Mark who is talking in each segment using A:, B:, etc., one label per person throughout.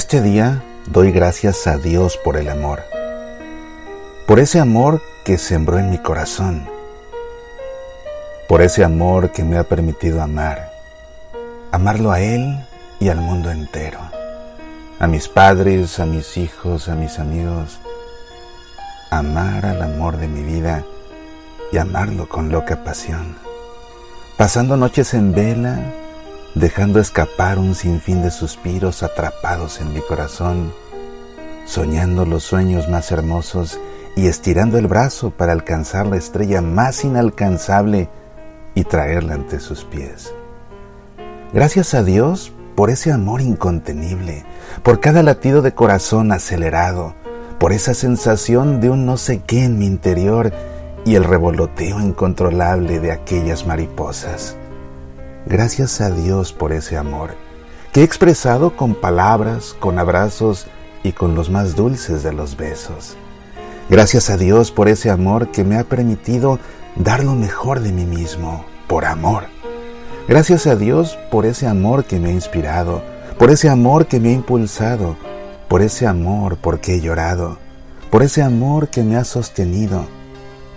A: Este día doy gracias a Dios por el amor, por ese amor que sembró en mi corazón, por ese amor que me ha permitido amar, amarlo a Él y al mundo entero, a mis padres, a mis hijos, a mis amigos, amar al amor de mi vida y amarlo con loca pasión, pasando noches en vela, dejando escapar un sinfín de suspiros atrapados en mi corazón, soñando los sueños más hermosos y estirando el brazo para alcanzar la estrella más inalcanzable y traerla ante sus pies. Gracias a Dios por ese amor incontenible, por cada latido de corazón acelerado, por esa sensación de un no sé qué en mi interior y el revoloteo incontrolable de aquellas mariposas. Gracias a Dios por ese amor, que he expresado con palabras, con abrazos y con los más dulces de los besos. Gracias a Dios por ese amor que me ha permitido dar lo mejor de mí mismo, por amor. Gracias a Dios por ese amor que me ha inspirado, por ese amor que me ha impulsado, por ese amor porque he llorado, por ese amor que me ha sostenido,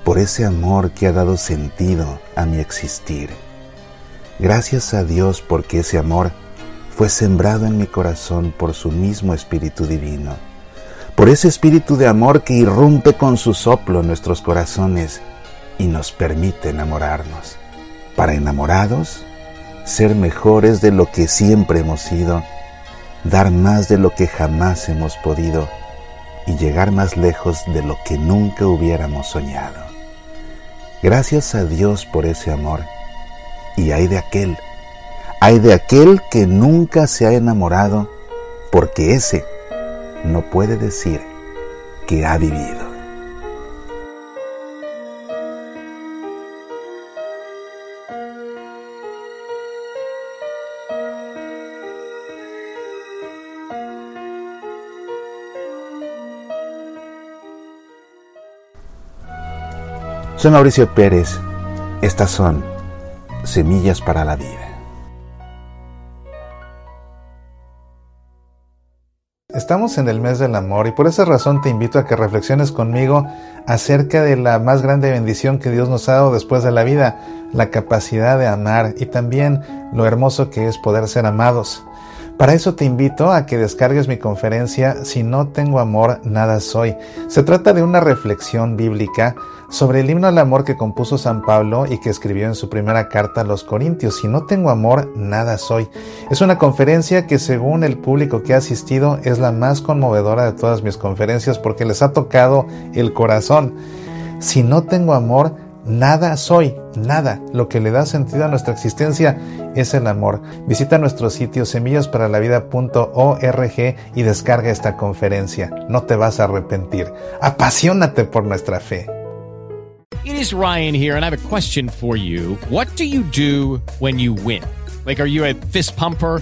A: por ese amor que ha dado sentido a mi existir. Gracias a Dios porque ese amor fue sembrado en mi corazón por su mismo Espíritu Divino, por ese Espíritu de amor que irrumpe con su soplo en nuestros corazones y nos permite enamorarnos. Para enamorados, ser mejores de lo que siempre hemos sido, dar más de lo que jamás hemos podido y llegar más lejos de lo que nunca hubiéramos soñado. Gracias a Dios por ese amor y hay de aquel, hay de aquel que nunca se ha enamorado, porque ese no puede decir que ha vivido. Soy Mauricio Pérez. Estas son Semillas para la Vida. Estamos en el mes del amor y por esa razón te invito a que reflexiones conmigo acerca de la más grande bendición que Dios nos ha dado después de la vida, la capacidad de amar y también lo hermoso que es poder ser amados. Para eso te invito a que descargues mi conferencia Si no tengo amor, nada soy. Se trata de una reflexión bíblica sobre el himno al amor que compuso San Pablo y que escribió en su primera carta a los Corintios. Si no tengo amor, nada soy. Es una conferencia que según el público que ha asistido es la más conmovedora de todas mis conferencias porque les ha tocado el corazón. Si no tengo amor, Nada soy, nada. Lo que le da sentido a nuestra existencia es el amor. Visita nuestro sitio semillasparalavida.org y descarga esta conferencia. No te vas a arrepentir. Apasionate por nuestra fe.
B: It is Ryan here and I have a question for you. What do you do when you win? Like are you a fist pumper?